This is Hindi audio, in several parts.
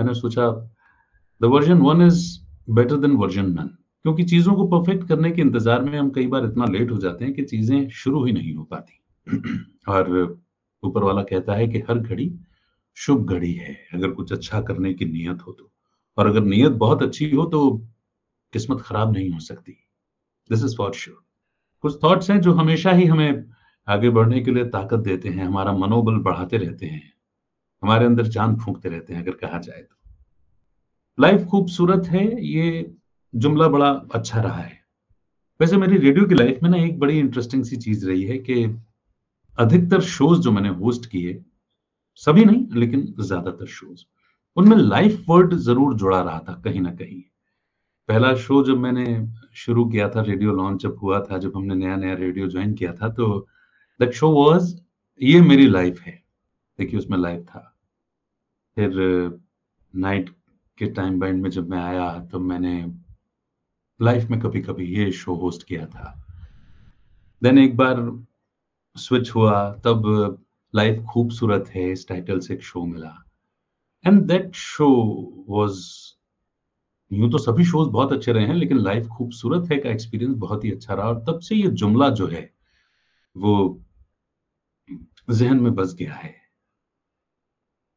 मैंने सोचा the version one is better than version none क्योंकि चीज़ों को परफेक्ट करने के इंतज़ार में हम कई बार इतना लेट हो जाते हैं कि चीज़ें शुरू ही नहीं हो पाती। और ऊपर वाला कहता है कि हर घड़ी शुभ घड़ी है, अगर कुछ अच्छा करने की नीयत हो तो। और अगर नीयत बहुत अच्छी हो तो किस्मत खराब नहीं हो सकती। दिस इज़ फॉर श्योर कुछ थॉट्स हैं जो हमेशा ही हमें आगे बढ़ने के लिए ताकत देते हैं, हमारा मनोबल बढ़ाते रहते हैं। हमारे अंदर चाँद फूंकते रहते हैं, अगर कहा जाए तो। लाइफ खूबसूरत है, ये जुमला बड़ा अच्छा रहा है। वैसे मेरी रेडियो की लाइफ में ना एक बड़ी इंटरेस्टिंग सी चीज़ रही है कि अधिकतर शोज़ जो मैंने होस्ट किए, सभी नहीं, लेकिन ज़्यादातर शोज़ उनमें लाइफ वर्ड ज़रूर जुड़ा रहा था, कहीं ना कहीं। पहला शो जब मैंने शुरू किया था, रेडियो लॉन्च जब हुआ था, जब हमने नया नया रेडियो ज्वाइन किया था तो दैट शो वाज ये मेरी लाइफ है। देखिए, उसमें लाइफ था। फिर नाइट के टाइम बैंड में जब मैं आया तो मैंने लाइफ में कभी कभी ये शो होस्ट किया था। देन एक बार स्विच हुआ, तब लाइफ खूबसूरत है, इस टाइटल से एक शो मिला। एंड दैट शो वाज, यूँ तो सभी शोज़ बहुत अच्छे रहे हैं, लेकिन लाइफ खूबसूरत है का एक्सपीरियंस बहुत ही अच्छा रहा, और तब से ये जुमला जो है, वो जहन में बस गया है।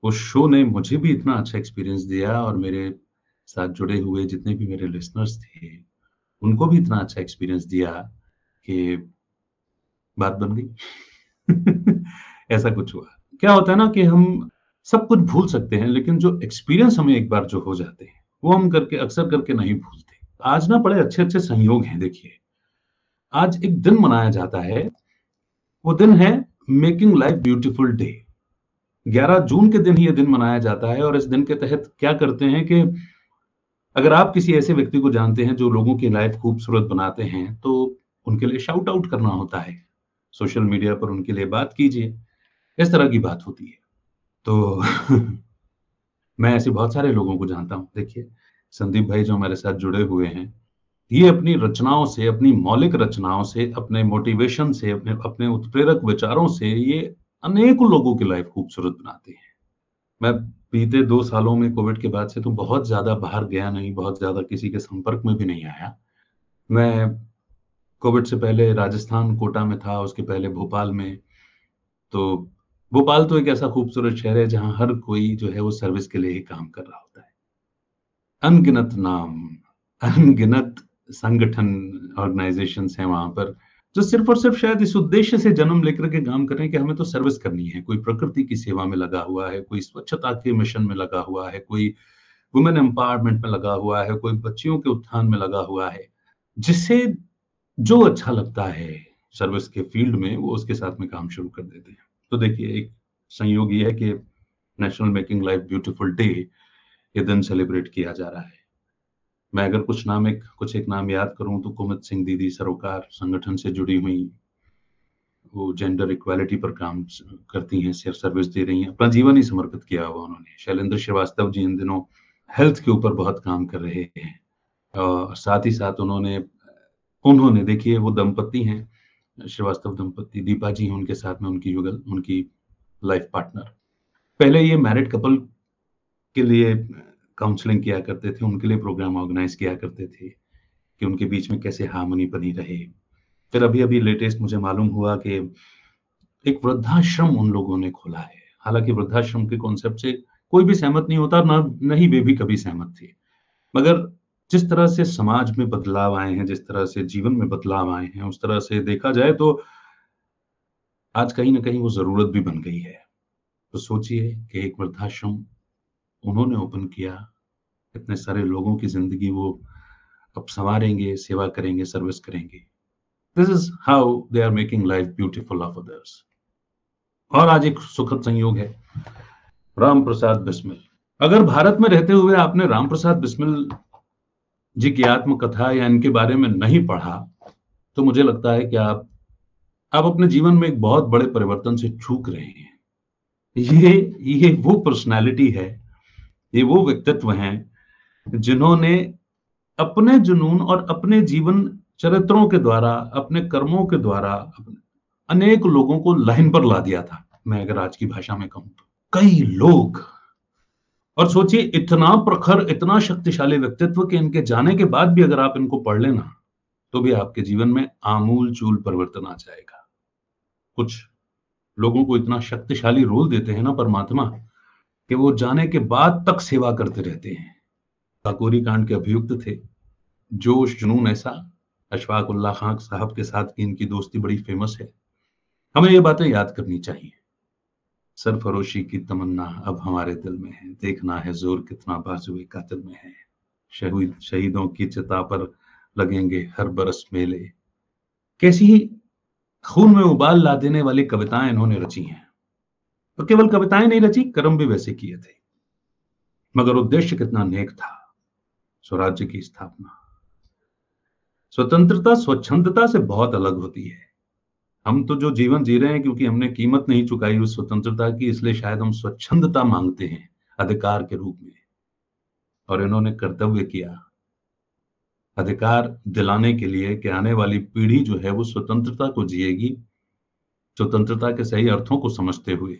उस शो ने मुझे भी इतना अच्छा एक्सपीरियंस दिया और मेरे साथ जुड़े हुए जितने भी मेरे लिसनर्स थे, उनको भी इतना अच्छा एक्सपीरियंस दिया कि बात बन गई। ऐसा कुछ हुआ। क्या होता है ना कि हम सब कुछ भूल सकते हैं, लेकिन जो एक्सपीरियंस हमें एक बार जो हो जाते हैं, वो हम करके, अक्सर करके नहीं भूलते। आज ना बड़े अच्छे अच्छे संयोग हैं, देखिए। आज एक दिन मनाया जाता है। वो दिन है मेकिंग लाइफ ब्यूटीफुल डे 11 जून के दिन ही यह दिन मनाया जाता है और इस दिन के तहत क्या करते हैं कि अगर आप किसी ऐसे व्यक्ति को जानते हैं जो लोगों की लाइफ खूबसूरत बनाते हैं तो उनके लिए शाउट आउट करना होता है। सोशल मीडिया पर उनके लिए बात कीजिए। इस तरह की बात होती है। तो मैं ऐसे बहुत सारे लोगों को जानता हूँ। देखिए, संदीप भाई जो हमारे साथ जुड़े हुए हैं, ये अपनी रचनाओं से, अपनी मौलिक रचनाओं से, अपने मोटिवेशन से, अपने अपने उत्प्रेरक विचारों से ये अनेकों लोगों की लाइफ खूबसूरत बनाते हैं। मैं बीते दो सालों में कोविड के बाद से तो बहुत ज़्यादा बाहर गया नहीं, बहुत ज़्यादा किसी के संपर्क में भी नहीं आया। मैं कोविड से पहले राजस्थान, कोटा में था, उसके पहले भोपाल में। तो भोपाल तो एक ऐसा खूबसूरत शहर है जहाँ हर कोई जो है वो सर्विस के लिए ही काम कर रहा होता है। अनगिनत नाम, अनगिनत संगठन ऑर्गेनाइजेशन हैं वहाँ पर। जो सिर्फ़ और सिर्फ़ शायद इस उद्देश्य से जन्म लेकर के काम कर रहे हैं कि हमें तो सर्विस करनी है। कोई प्रकृति की सेवा में लगा हुआ है, कोई स्वच्छता के मिशन में लगा हुआ है, कोई वुमेन एम्पावरमेंट में लगा हुआ है, कोई बच्चियों के उत्थान में लगा हुआ है। जिससे जो अच्छा लगता है सर्विस के फ़ील्ड में, वो उसके साथ में काम शुरू कर देते हैं। तो देखिए, एक संयोग ये है कि national making life beautiful day ये दिन सेलिब्रेट किया जा रहा है। मैं अगर कुछ नाम एक, कुछ एक नाम याद करूँ तो कुमित सिंह दीदी सरोकार संगठन से जुड़ी हुई, वो जेंडर इक्वालिटी पर काम करती हैं सिर्फ़ सर्विस दे रही हैं। अपना जीवन ही समर्पित किया हुआ उन्होंने। शैलेंद्र श्रीवास्तव जी इन दिनों हेल्थ के ऊपर बहुत काम कर रहे हैं। और साथ ही साथ उन्होंने उन्होंने देखिए वो दंपति हैं, श्रीवास्तव दंपति दीपा जी हैं उनके साथ में उनकी युगल, उनकी लाइफ पार्टनर पहले ये मैरिड कपल के लिए काउंसलिंग किया करते थे, उनके लिए प्रोग्राम ऑर्गेनाइज किया करते थे कि उनके बीच में कैसे हार्मनी बनी रहे। फिर अभी अभी लेटेस्ट मुझे मालूम हुआ कि एक वृद्धाश्रम उन लोगों ने खोला है। हालाँकि वृद्धाश्रम के कॉन्सेप्ट से कोई भी सहमत नहीं होता, ना, नहीं, वे भी कभी सहमत थे। मगर जिस तरह से समाज में बदलाव आए हैं, जिस तरह से जीवन में बदलाव आए हैं, उस तरह से देखा जाए तो आज कहीं ना कहीं वो ज़रूरत भी बन गई है। तो सोचिए कि एक वृद्धाश्रम उन्होंने ओपन किया। इतने सारे लोगों की ज़िंदगी वो अब संवारेंगे, सेवा करेंगे, सर्विस करेंगे। This is how they are making life beautiful of others और आज एक सुखद संयोग है। राम प्रसाद बिस्मिल। अगर भारत में रहते हुए आपने राम प्रसाद बिस्मिल जी की आत्मकथा या इनके बारे में नहीं पढ़ा तो मुझे लगता है कि आप आप अपने जीवन में एक बहुत बड़े परिवर्तन से चूक रहे हैं। ये ये वो पर्सनालिटी है ये वो व्यक्तित्व हैं जिन्होंने अपने जुनून और अपने जीवन चरित्रों के द्वारा, अपने कर्मों के द्वारा अनेक लोगों को लाइन पर ला दिया था। मैं अगर आज की भाषा में कहूँ तो कई लोग। और सोचिए, इतना प्रखर, इतना शक्तिशाली व्यक्तित्व के इनके जाने के बाद भी अगर आप इनको पढ़ लेना तो भी आपके जीवन में आमूल चूल परिवर्तन आ जाएगा। कुछ लोगों को इतना शक्तिशाली रोल देते हैं ना परमात्मा कि वो जाने के बाद तक सेवा करते रहते हैं। काकोरी कांड के अभियुक्त थे। जोश, जुनून ऐसा। अशफाक उल्ला खान साहब के साथ की इनकी दोस्ती बड़ी फ़ेमस है। हमें ये बातें याद करनी चाहिए। सरफरोशी की तमन्ना अब हमारे दिल में है। देखना है ज़ोर कितना बाजुए कातिल में है। शहीद, शहीदों की चिता पर लगेंगे हर बरस मेले। कैसी ही खून में उबाल ला देने वाली कविताएँ इन्होंने रची हैं। और केवल कविताएँ नहीं रची, कर्म भी वैसे किए थे। मगर उद्देश्य कितना नेक था, स्वराज्य की स्थापना। स्वतंत्रता, स्वच्छंदता से बहुत अलग होती है। हम तो जो जीवन जी रहे हैं, क्योंकि हमने कीमत नहीं चुकाई उस स्वतंत्रता की, इसलिए शायद हम स्वच्छंदता मांगते हैं, अधिकार के रूप में। और इन्होंने कर्तव्य किया, अधिकार दिलाने के लिए कि आने वाली पीढ़ी जो है, वो स्वतंत्रता को जिएगी, स्वतंत्रता के सही अर्थों को समझते हुए।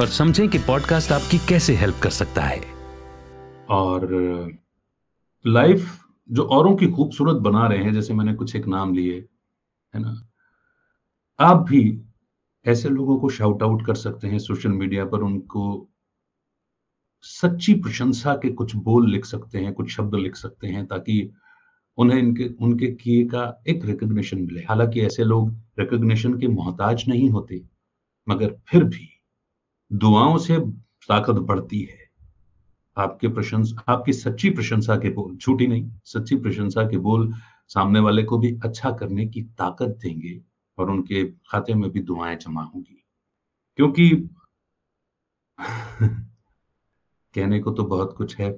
और समझें कि पॉडकास्ट आपकी कैसे हेल्प कर सकता है। और लाइफ जो औरों की खूबसूरत बना रहे हैं, जैसे मैंने कुछ एक नाम लिए, है ना? आप भी ऐसे लोगों को शाउट आउट कर सकते हैं सोशल मीडिया पर, उनको सच्ची प्रशंसा के कुछ बोल लिख सकते हैं, कुछ शब्द लिख सकते हैं, ताकि उन्हें इनके, उनके किए का एक रिकग्निशन मिले। हालाँकि ऐसे लोग रिकग्निशन के मोहताज नहीं होते, मगर फिर भी दुआओं से ताकत बढ़ती है। आपके प्रशंसा, आपकी सच्ची प्रशंसा के बोल, झूठी नहीं, सच्ची प्रशंसा के बोल सामने वाले को भी अच्छा करने की ताकत देंगे और उनके खाते में भी दुआएँ जमा होंगी। क्योंकि कहने को तो बहुत कुछ है,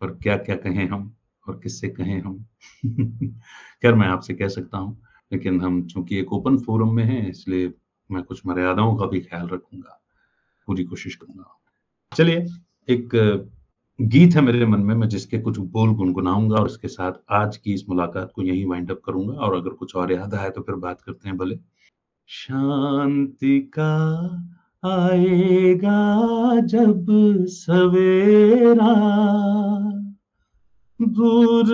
पर क्या क्या कहें हम और किससे कहें हम? खैर, मैं आपसे कह सकता हूँ, लेकिन हम चूँकि एक ओपन फोरम में हैं, इसलिए मैं कुछ मर्यादाओं का भी ख्याल रखूँगा। पूरी कोशिश करूँगा। चलिए, एक गीत है मेरे मन में, मैं जिसके कुछ बोल गुनगुनाऊँगा और इसके साथ आज की इस मुलाकात को यही वाइंड अप करूँगा और अगर कुछ और याद आए तो फिर बात करते हैं भले। शांति का आएगा जब सवेरा दूर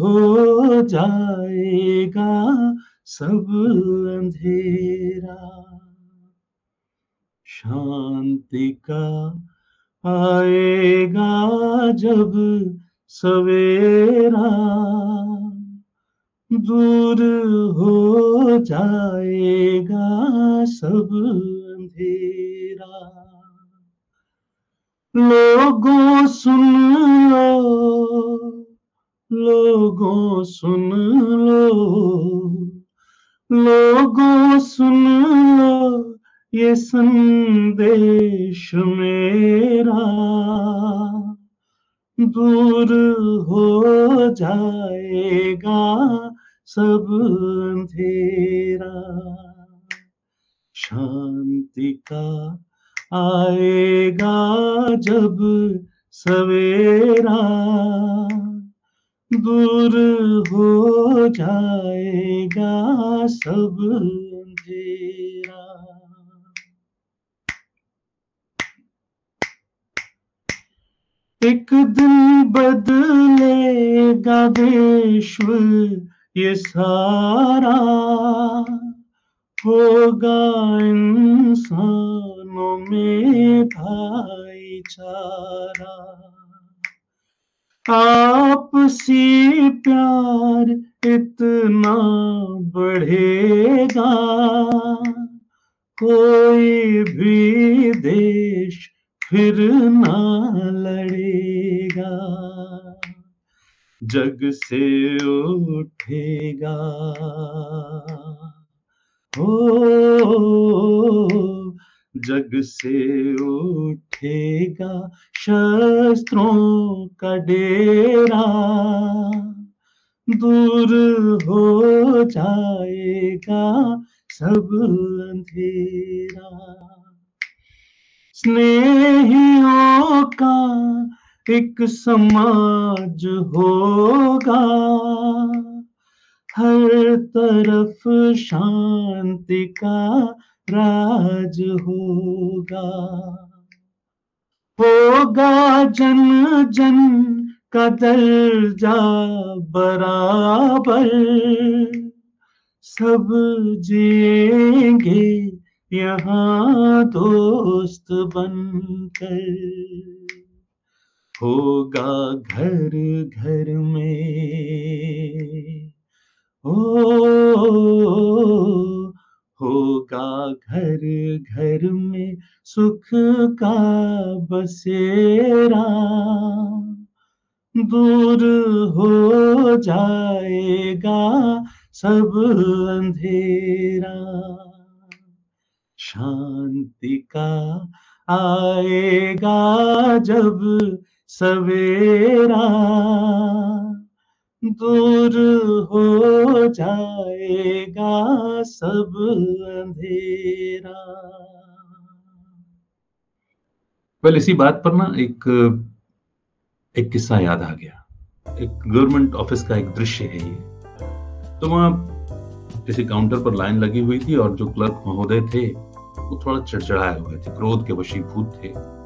हो जाएगा सब अंधेरा। शांति का आएगा जब सवेरा दूर हो जाएगा सब अंधेरा। लोगों सुन लो, लोगों सुन लो, लोगों सुन लो ये संदेश मेरा दूर हो जाएगा सब अंधेरा। शांति का आएगा जब सवेरा दूर हो जाएगा सब अंधेरा। एक दिन बदलेगा विश्व ये सारा। होगा इंसानों में भाईचारा। आपसी प्यार इतना बढ़ेगा, कोई भी देश फिर ना जग से उठेगा। हो जग से उठेगा, शस्त्रों का डेरा दूर हो जाएगा सब अंधेरा। स्नेहियों का एक समाज होगा। हर तरफ़ शांति का राज होगा। होगा जन जन का दर्जा बराबर। सब जिएँगे यहाँ दोस्त बनकर। होगा घर घर में। ओ, होगा घर घर में सुख का बसेरा। दूर हो जाएगा सब अंधेरा। शांति का आएगा जब सवेरा दूर हो जाएगा सब अंधेरा। वेल इसी बात पर ना एक एक किस्सा याद आ गया। एक गवर्नमेंट ऑफ़िस का एक दृश्य है ये। तो वहाँ किसी काउंटर पर लाइन लगी हुई थी और जो क्लर्क महोदय थे, वो थोड़ा चिड़चिड़ाए हुए थे, क्रोध के वशीभूत थे।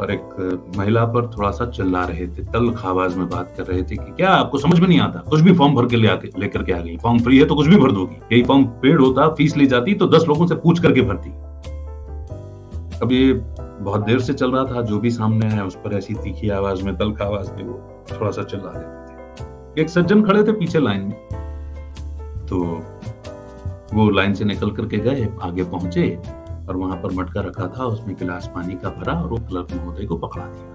और एक महिला पर थोड़ा सा चिल्ला रहे थे तल आवाज़ में बात कर रहे थे कि क्या आपको समझ में नहीं आता? कुछ भी फॉर्म भर के ले आके, लेकर के आ गई फॉर्म फ्री है तो कुछ भी भर दोगी। यही फॉर्म पेड होता, फ़ीस ली जाती तो दस लोगों से पूछ करके भरती। अब ये बहुत देर से चल रहा था, जो भी सामने आया, उस पर ऐसी तीखी आवाज़ में, तल्ख आवाज़ में वो थोड़ा सा चिल्ला देते थे। एक सज्जन खड़े थे पीछे लाइन में। तो वो लाइन से निकल करके गए, आगे पहुँचे। और वहाँ पर मटका रखा था, उसमें गिलास पानी का भरा और वो क्लर्क महोदय को पकड़ा दिया।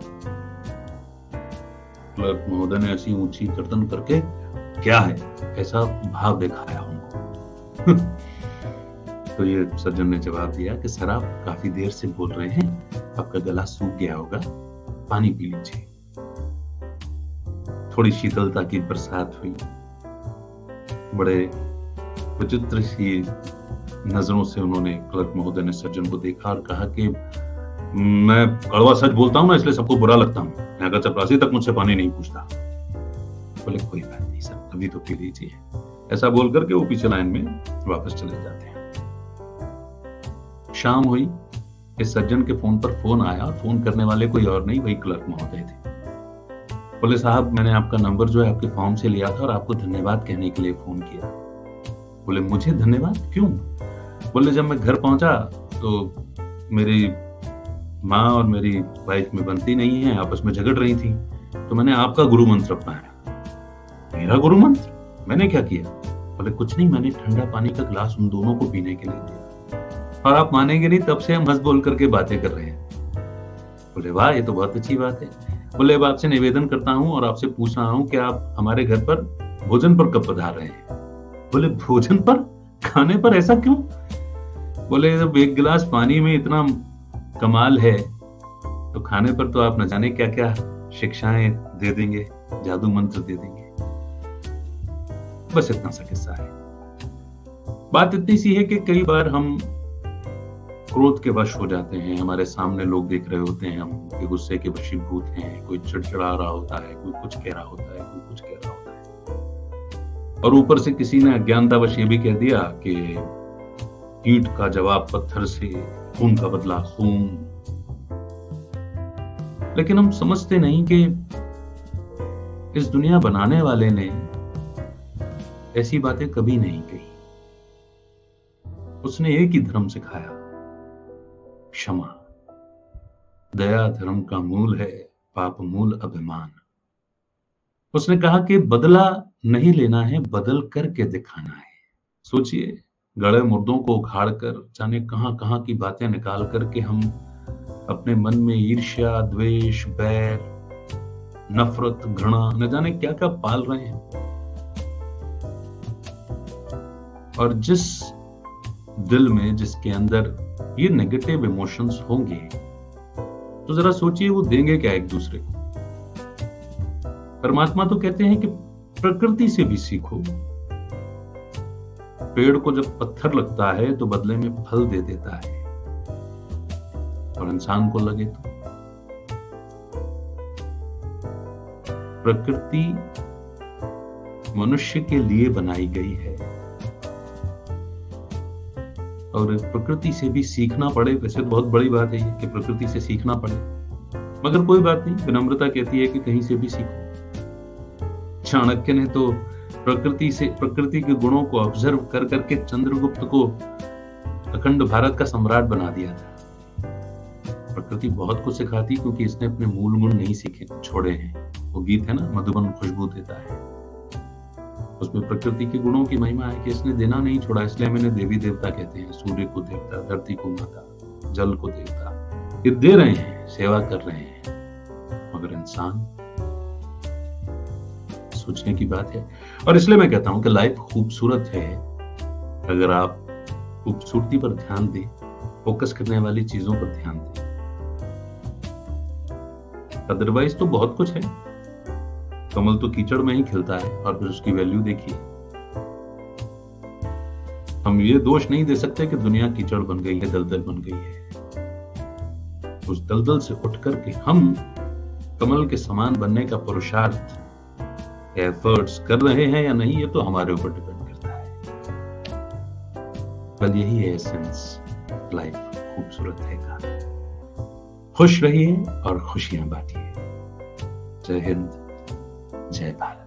क्लर्क महोदय ने ऐसी ऊँची गर्दन करके, क्या है? ऐसा भाव दिखाया उनको तो ये सज्जन ने जवाब दिया कि, सर, आप काफ़ी देर से बोल रहे हैं, आपका गला सूख गया होगा, पानी पी लीजिए। थोड़ी शीतलता की बरसात हुई। बड़े विचित्र सी नज़रों से उन्होंने क्लर्क महोदय ने सज्जन को देखा और कहा कि मैं कड़वा सच बोलता हूँ ना, इसलिए सबको बुरा लगता हूँ। अगर चपरासी तक मुझसे पानी नहीं पूछता। बोले, कोई बात नहीं सर अभी तो पी लीजिए। ऐसा बोल करके वो पीछे लाइन में वापस चले जाते हैं। शाम हुई, इस सज्जन के फ़ोन पर फ़ोन आया और फ़ोन करने वाले कोई और नहीं, वही क्लर्क महोदय थे। बोले, साहब, मैंने आपका नंबर जो है आपके फॉर्म से लिया था और आपको धन्यवाद कहने के लिए फ़ोन किया। बोले, मुझे धन्यवाद? क्यों? बोले, जब मैं घर पहुँचा तो मेरी माँ और मेरी वाइफ में बनती नहीं है, आपस में झगड़ रही थी तो मैंने आपका गुरु मंत्र अपनाया। मेरा गुरु मंत्र? मैंने क्या किया? बोले, कुछ नहीं, मैंने ठंडा पानी का गिलास उन दोनों को पीने के लिए दिया। और आप मानेंगे नहीं, तब से हम हंस बोल करके बातें कर रहे हैं। बोले, वाह, ये तो बहुत अच्छी बात है। बोले, अब आपसे निवेदन करता हूँ और आपसे पूछ रहा हूँ कि आप हमारे घर पर भोजन पर कब पधार रहे हैं? बोले, भोजन पर? खाने पर? ऐसा क्यों? बोले, जब एक गिलास पानी में इतना कमाल है तो खाने पर तो आप न जाने क्या क्या शिक्षाएँ दे देंगे, जादू मंत्र दे देंगे। बस इतना सा किस्सा है। बात इतनी सी है कि कई बार हम क्रोध के वश हो जाते हैं, हमारे सामने लोग देख रहे होते हैं, हम कि गुस्से के वशीभूत हैं, कोई चिड़चिड़ा रहा होता है, कोई कुछ कह रहा होता है, कोई कुछ कह रहा होता है। और ऊपर से किसी ने अज्ञानतावश ये भी कह दिया कि ईट का जवाब पत्थर से, खून का बदला खून। लेकिन हम समझते नहीं कि इस दुनिया बनाने वाले ने ऐसी बातें कभी नहीं कही। उसने एक ही धर्म सिखाया, क्षमा। दया धर्म का मूल है, पाप मूल अभिमान। उसने कहा कि बदला नहीं लेना है, बदल करके दिखाना है। सोचिए गड़े मुर्दों को उखाड़ कर जाने कहाँ कहाँ की बातें निकाल करके हम अपने मन में ईर्ष्या, द्वेष, बैर, नफरत, घृणा, न जाने क्या क्या पाल रहे हैं। और जिस दिल में, जिसके अंदर ये नेगेटिव इमोशंस होंगे तो जरा सोचिए वो देंगे क्या एक दूसरे को। परमात्मा तो कहते हैं कि प्रकृति से भी सीखो। पेड़ को जब पत्थर लगता है तो बदले में फल दे देता है। और इंसान को लगे तो। प्रकृति मनुष्य के लिए बनाई गई है। और प्रकृति से भी सीखना पड़े, वैसे तो बहुत बड़ी बात है कि प्रकृति से सीखना पड़े। मगर कोई बात नहीं, विनम्रता कहती है कि कहीं से भी सीखो। चाणक्य ने तो प्रकृति से, प्रकृति के गुणों को ऑब्ज़र्व कर करके चंद्रगुप्त को अखंड भारत का सम्राट बना दिया था। प्रकृति बहुत कुछ सिखाती क्योंकि इसने अपने मूल गुण नहीं सीखे, छोड़े हैं। वो गीत है ना, मधुबन खुशबू देता है। उसमें प्रकृति के गुणों की महिमा है कि इसने देना नहीं छोड़ा, इसलिए मैंने देवी देवता कहते हैं, सूर्य को देवता, धरती को माता, जल को देवता। ये दे रहे हैं, सेवा कर रहे हैं। मगर इंसान, सोचने की बात है और इसलिए मैं कहता हूँ कि लाइफ खूबसूरत है, अगर आप खूबसूरती पर ध्यान दें फोकस करने वाली चीज़ों पर ध्यान दें। अदरवाइज़ तो बहुत कुछ है। कमल तो कीचड़ में ही खिलता है और फिर उसकी वैल्यू देखिए। हम ये दोष नहीं दे सकते कि दुनिया कीचड़ बन गई है, दलदल बन गई है। उस दलदल से उठ करके हम कमल के समान बनने का पुरुषार्थ एफर्ट्स कर रहे हैं या नहीं, ये तो हमारे ऊपर डिपेंड करता है। पर यही है एसेंस लाइफ खूबसूरत है का खुश रहिए और खुशियाँ बांटिए। जय हिंद, जय भारत।